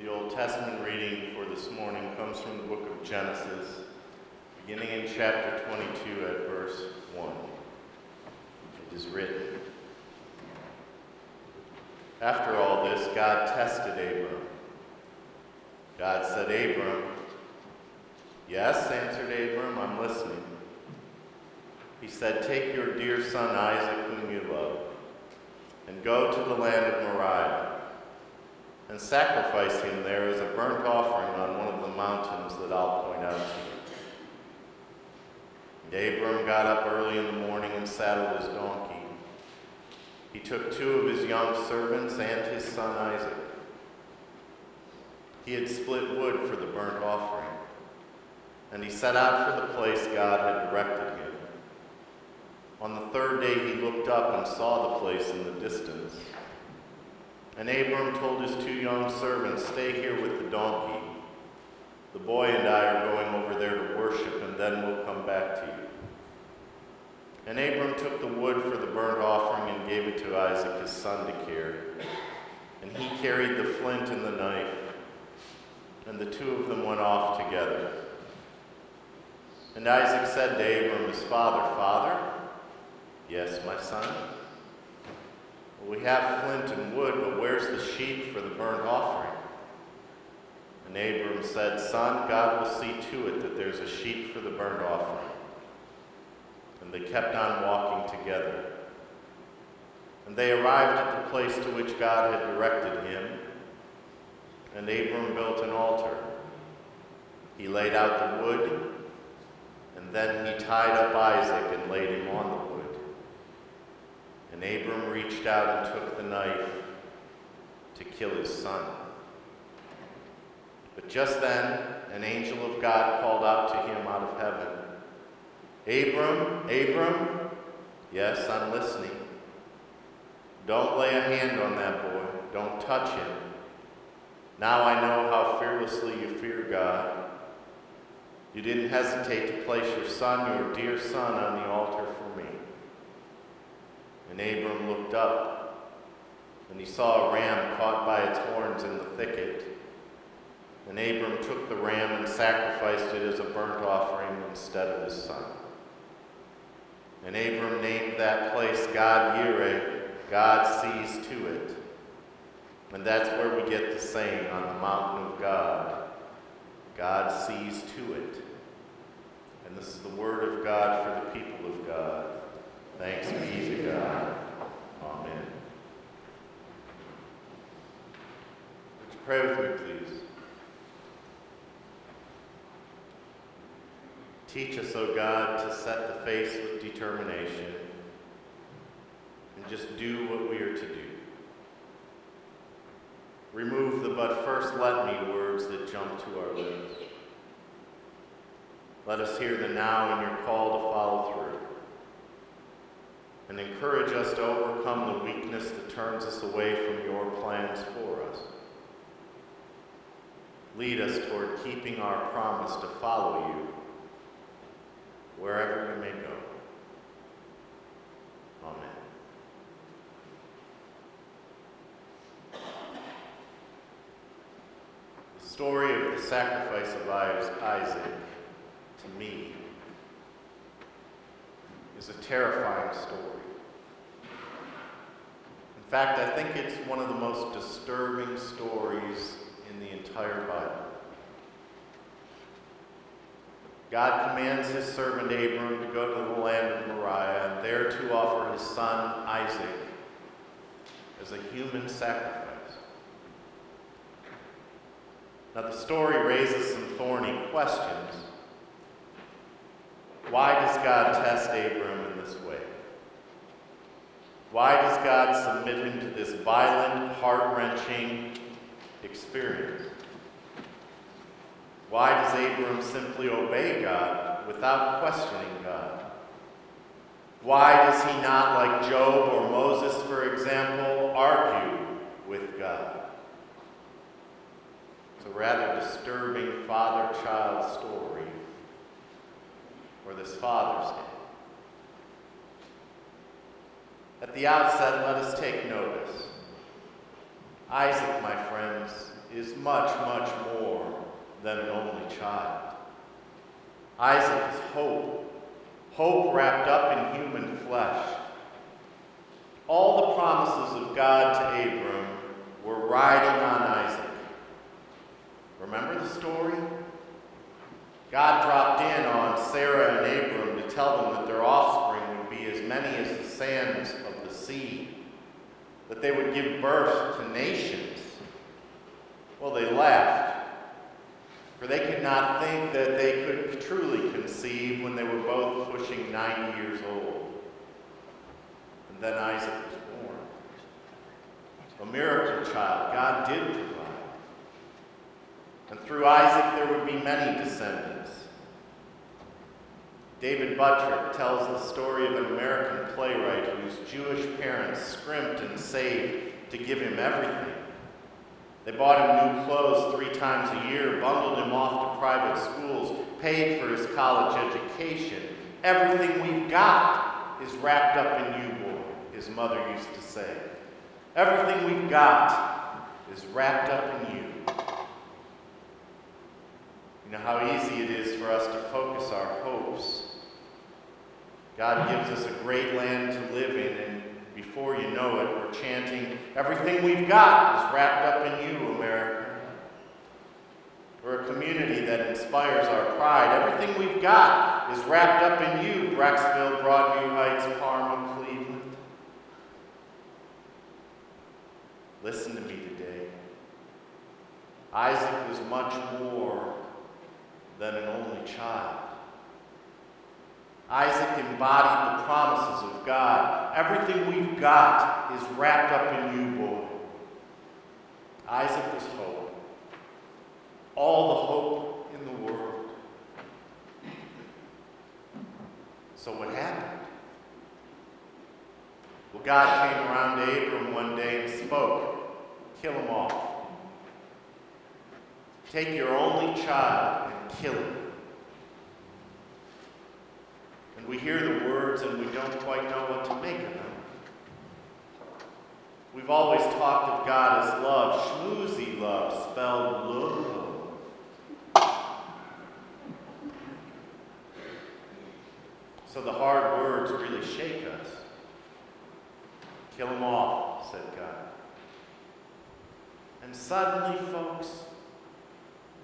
The Old Testament reading for this morning comes from the book of Genesis, beginning in chapter 22 at verse 1. It is written After all this, God tested Abram. God said, Abram, Yes, answered Abram, I'm listening. He said, Take your dear son Isaac, whom you love, and go to the land of Moriah and sacrifice him there as a burnt offering on one of the mountains that I'll point out to you. And Abram got up early in the morning and saddled his donkey. He took two of his young servants and his son Isaac. He had split wood for the burnt offering, and he set out for the place God had directed him. On the third day he looked up and saw the place in the distance. And Abram told his two young servants, Stay here with the donkey. The boy and I are going over there to worship, and then we'll come back to you. And Abram took the wood for the burnt offering and gave it to Isaac, his son, to carry. And he carried the flint and the knife. And the two of them went off together. And Isaac said to Abram, his father, Father, yes, my son. We have flint and wood, but where's the sheep for the burnt offering? And Abram said, Son, God will see to it that there's a sheep for the burnt offering. And they kept on walking together. And they arrived at the place to which God had directed him. And Abram built an altar. He laid out the wood, and then he tied up Isaac and laid him on the. And Abram reached out and took the knife to kill his son. But just then, an angel of God called out to him out of heaven Abram, Abram, yes, I'm listening. Don't lay a hand on that boy. Don't touch him. Now I know how fearlessly you fear God. You didn't hesitate to place your son, your dear son, on the altar for me. And Abram looked up, and he saw a ram caught by its horns in the thicket. And Abram took the ram and sacrificed it as a burnt offering instead of his son. And Abram named that place God Yireh, God sees to it. And that's where we get the saying on the mountain of God God sees to it. And this is the word of God for the people of God. Thanks be to God. Amen. Would you pray with me, please? Teach us, O God, to set the face with determination and just do what we are to do. Remove the but first let me words that jump to our lips. Let us hear the now and your call to follow through and encourage us to overcome the weakness that turns us away from your plans for us. Lead us toward keeping our promise to follow you wherever we may go. Amen. The story of the sacrifice of Isaac, to me, is a terrifying story In fact, I think it's one of the most disturbing stories in the entire Bible. God commands his servant Abram to go to the land of Moriah and there to offer his son Isaac as a human sacrifice. Now, the story raises some thorny questions. Why does God test Abram in this way? Why does God submit him to this violent, heart wrenching experience? Why does Abram simply obey God without questioning God? Why does he not, like Job or Moses, for example, argue with God? It's a rather disturbing father child story for this Father's Day. At the outset, let us take notice. Isaac, my friends, is much, much more than an only child. Isaac is hope, hope wrapped up in human flesh. All the promises of God to Abram were riding on Isaac. Remember the story? God dropped in on Sarah and Abram to tell them that their offspring would be as many as the sands of the sea, that they would give birth to nations. Well, they laughed, for they could not think that they could truly conceive when they were both pushing 90 years old. And then Isaac was born. A miracle child. God did provide. And through Isaac, there would be many descendants. David Buttrick tells the story of an American playwright whose Jewish parents scrimped and saved to give him everything. They bought him new clothes three times a year, bundled him off to private schools, paid for his college education. Everything we've got is wrapped up in you, boy, his mother used to say. Everything we've got is wrapped up in you. You know how easy it is for us to focus our hopes. God gives us a great land to live in, and before you know it, we're chanting, Everything we've got is wrapped up in you, America. We're a community that inspires our pride. Everything we've got is wrapped up in you, Brecksville, Broadview Heights, Parma, Cleveland. Listen to me today. Isaac was much more than an only child. Isaac embodied the promises of God. Everything we've got is wrapped up in you, boy. Isaac was hope. All the hope in the world. So what happened? Well, God came around to Abram one day and spoke kill him off. Take your only child and kill him. And we hear the words and we don't quite know what to make of them. We've always talked of God as love, schmoozy love, spelled love. So the hard words really shake us. Kill them off, said God. And suddenly, folks,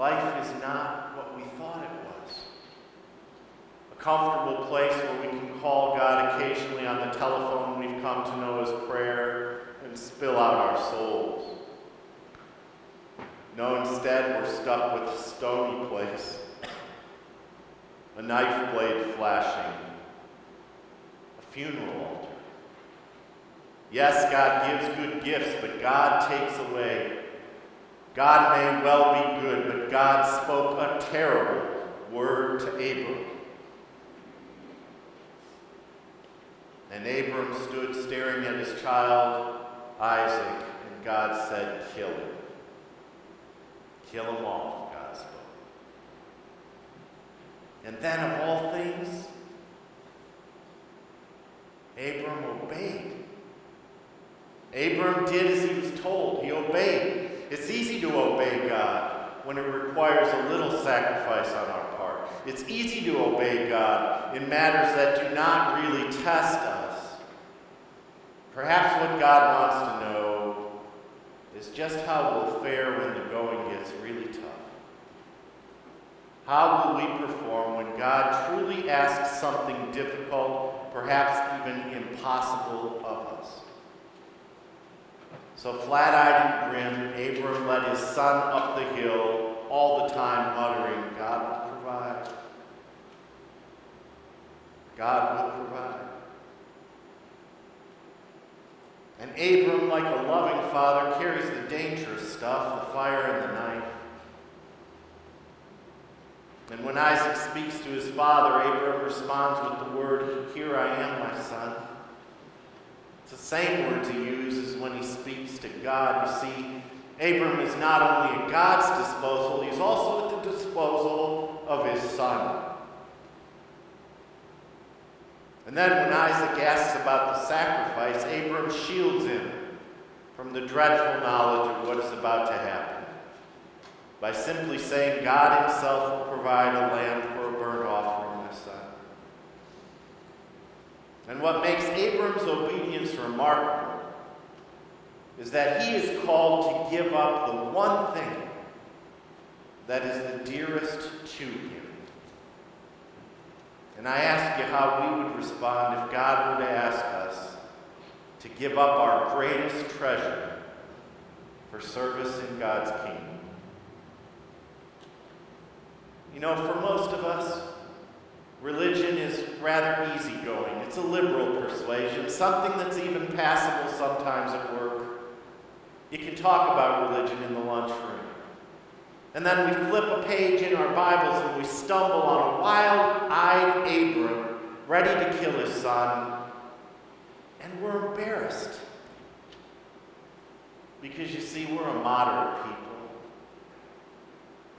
Life is not what we thought it was. A comfortable place where we can call God occasionally on the telephone we've come to know as prayer and spill out our souls. No, instead, we're stuck with a stony place, a knife blade flashing, a funeral altar. Yes, God gives good gifts, but God takes away God may well be good, but God spoke a terrible word to Abram. And Abram stood staring at his child, Isaac, and God said, Kill him. Kill him off, God spoke. And then, of all things, Abram obeyed. Abram did as he was told, he obeyed. It's easy to obey God when it requires a little sacrifice on our part. It's easy to obey God in matters that do not really test us. Perhaps what God wants to know is just how we'll fare when the going gets really tough. How will we perform when God truly asks something difficult, perhaps even impossible of us? So flat eyed and grim, Abram led his son up the hill, all the time muttering, God will provide. God will provide. And Abram, like a loving father, carries the dangerous stuff, the fire and the knife. And when Isaac speaks to his father, Abram responds with the word, Here I am, my son. It's the same word to use as when he speaks to God. You see, Abram is not only at God's disposal, he's also at the disposal of his son. And then when Isaac asks about the sacrifice, Abram shields him from the dreadful knowledge of what is about to happen. by simply saying God Himself will provide a lamb for a burnt offering, my son. And what makes Abram's obedience remarkable is that he is called to give up the one thing that is the dearest to him. And I ask you how we would respond if God were to ask us to give up our greatest treasure for service in God's kingdom. You know, for most of us, religion is rather easygoing. A liberal persuasion, something that's even passable sometimes at work. You can talk about religion in the lunchroom. And then we flip a page in our Bibles and we stumble on a wild eyed Abram ready to kill his son. And we're embarrassed. Because you see, we're a moderate people.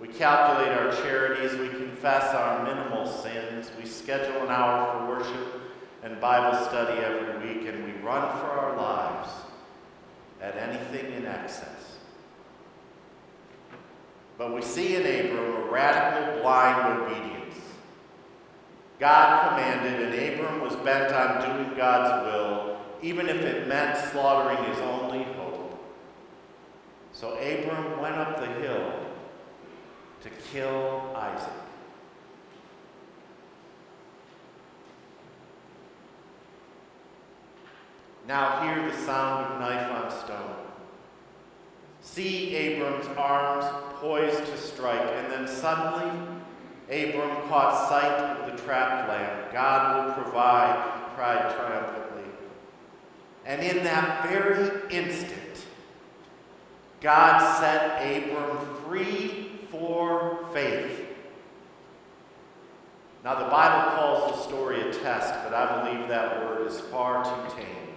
We calculate our charities, we confess our minimal sins, we schedule an hour for worship and Bible study every week, and we run for our lives at anything in excess. But we see in Abram a radical, blind obedience. God commanded, and Abram was bent on doing God's will, even if it meant slaughtering his only hope. So Abram went up the hill to kill Isaac. Now hear the sound of knife on stone. See Abram's arms poised to strike, and then suddenly Abram caught sight of the trapped lamb. God will provide, he cried triumphantly. And in that very instant, God set Abram free for faith. Now, the Bible calls the story a test, but I believe that word is far too tame.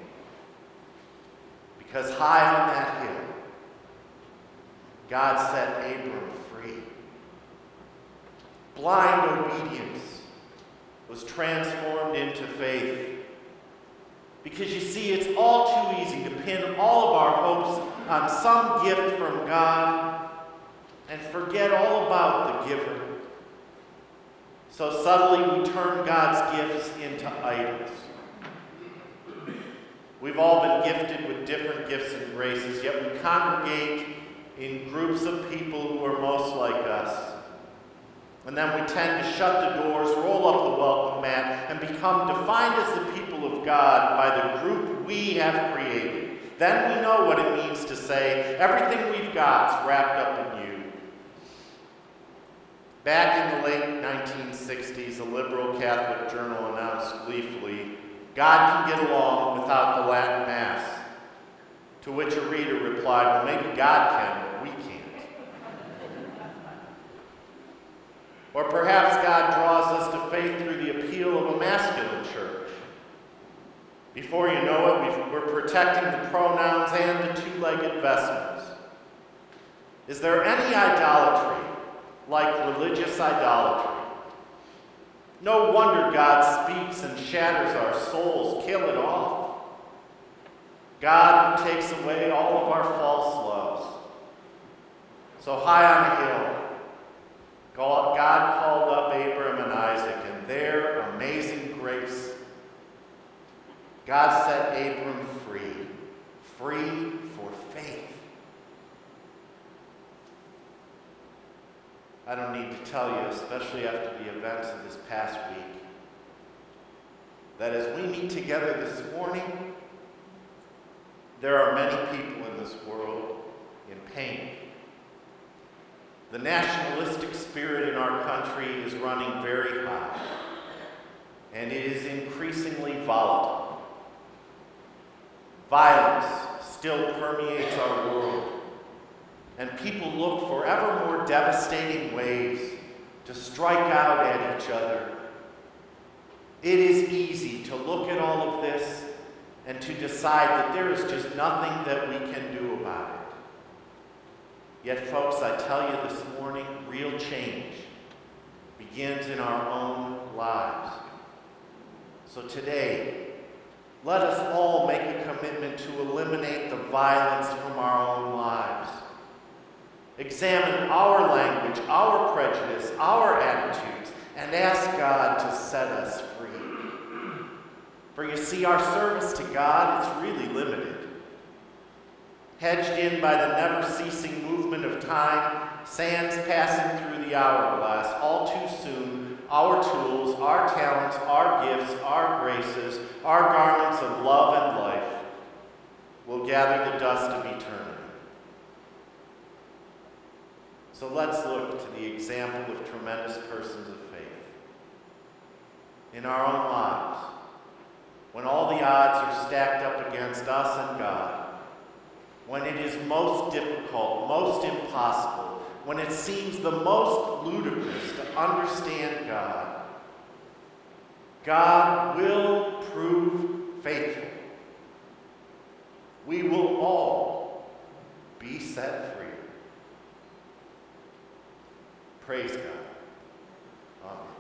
Because high on that hill, God set Abram free. Blind obedience was transformed into faith. Because you see, it's all too easy to pin all of our hopes on some gift from God and forget all about the giver. So subtly we turn God's gifts into idols. We've all been gifted with different gifts and graces, yet we congregate in groups of people who are most like us. And then we tend to shut the doors, roll up the welcome mat, and become defined as the people of God by the group we have created. Then we know what it means to say, everything we've got's wrapped up in you. Back in the late 1960s, a liberal Catholic journal announced gleefully, God can get along without the Latin Mass. To which a reader replied, Well, maybe God can, but we can't. or perhaps God draws us to faith through the appeal of a masculine church. Before you know it, we're protecting the pronouns and the two legged vestments. Is there any idolatry like religious idolatry? No wonder God speaks and shatters our souls, kill it off. God takes away all of our false loves. So high on a hill, God called up Abram and Isaac, and their amazing grace, God set Abram free, free for faith. I don't need to tell you, especially after the events of this past week, that as we meet together this morning, there are many people in this world in pain. The nationalistic spirit in our country is running very high, and it is increasingly volatile. Violence still permeates our world, and people look for ever more devastating ways to strike out at each other. It is easy to look at all of this and to decide that there is just nothing that we can do about it. Yet, folks, I tell you this morning, real change begins in our own lives. So today, let us all make a commitment to eliminate the violence from our own lives. Examine our language, our prejudice, our attitudes, and ask God to set us free. For you see, our service to God is really limited. Hedged in by the never ceasing movement of time, sands passing through the hourglass, all too soon, our tools, our talents, our gifts, our graces, our garments of love and life will gather the dust of eternity. So let's look to the example of tremendous persons of faith. In our own lives, when all the odds are stacked up against us and God, when it is most difficult, most impossible, when it seems the most ludicrous to understand God, God will prove faithful. We will all be set free. Praise God. Amen.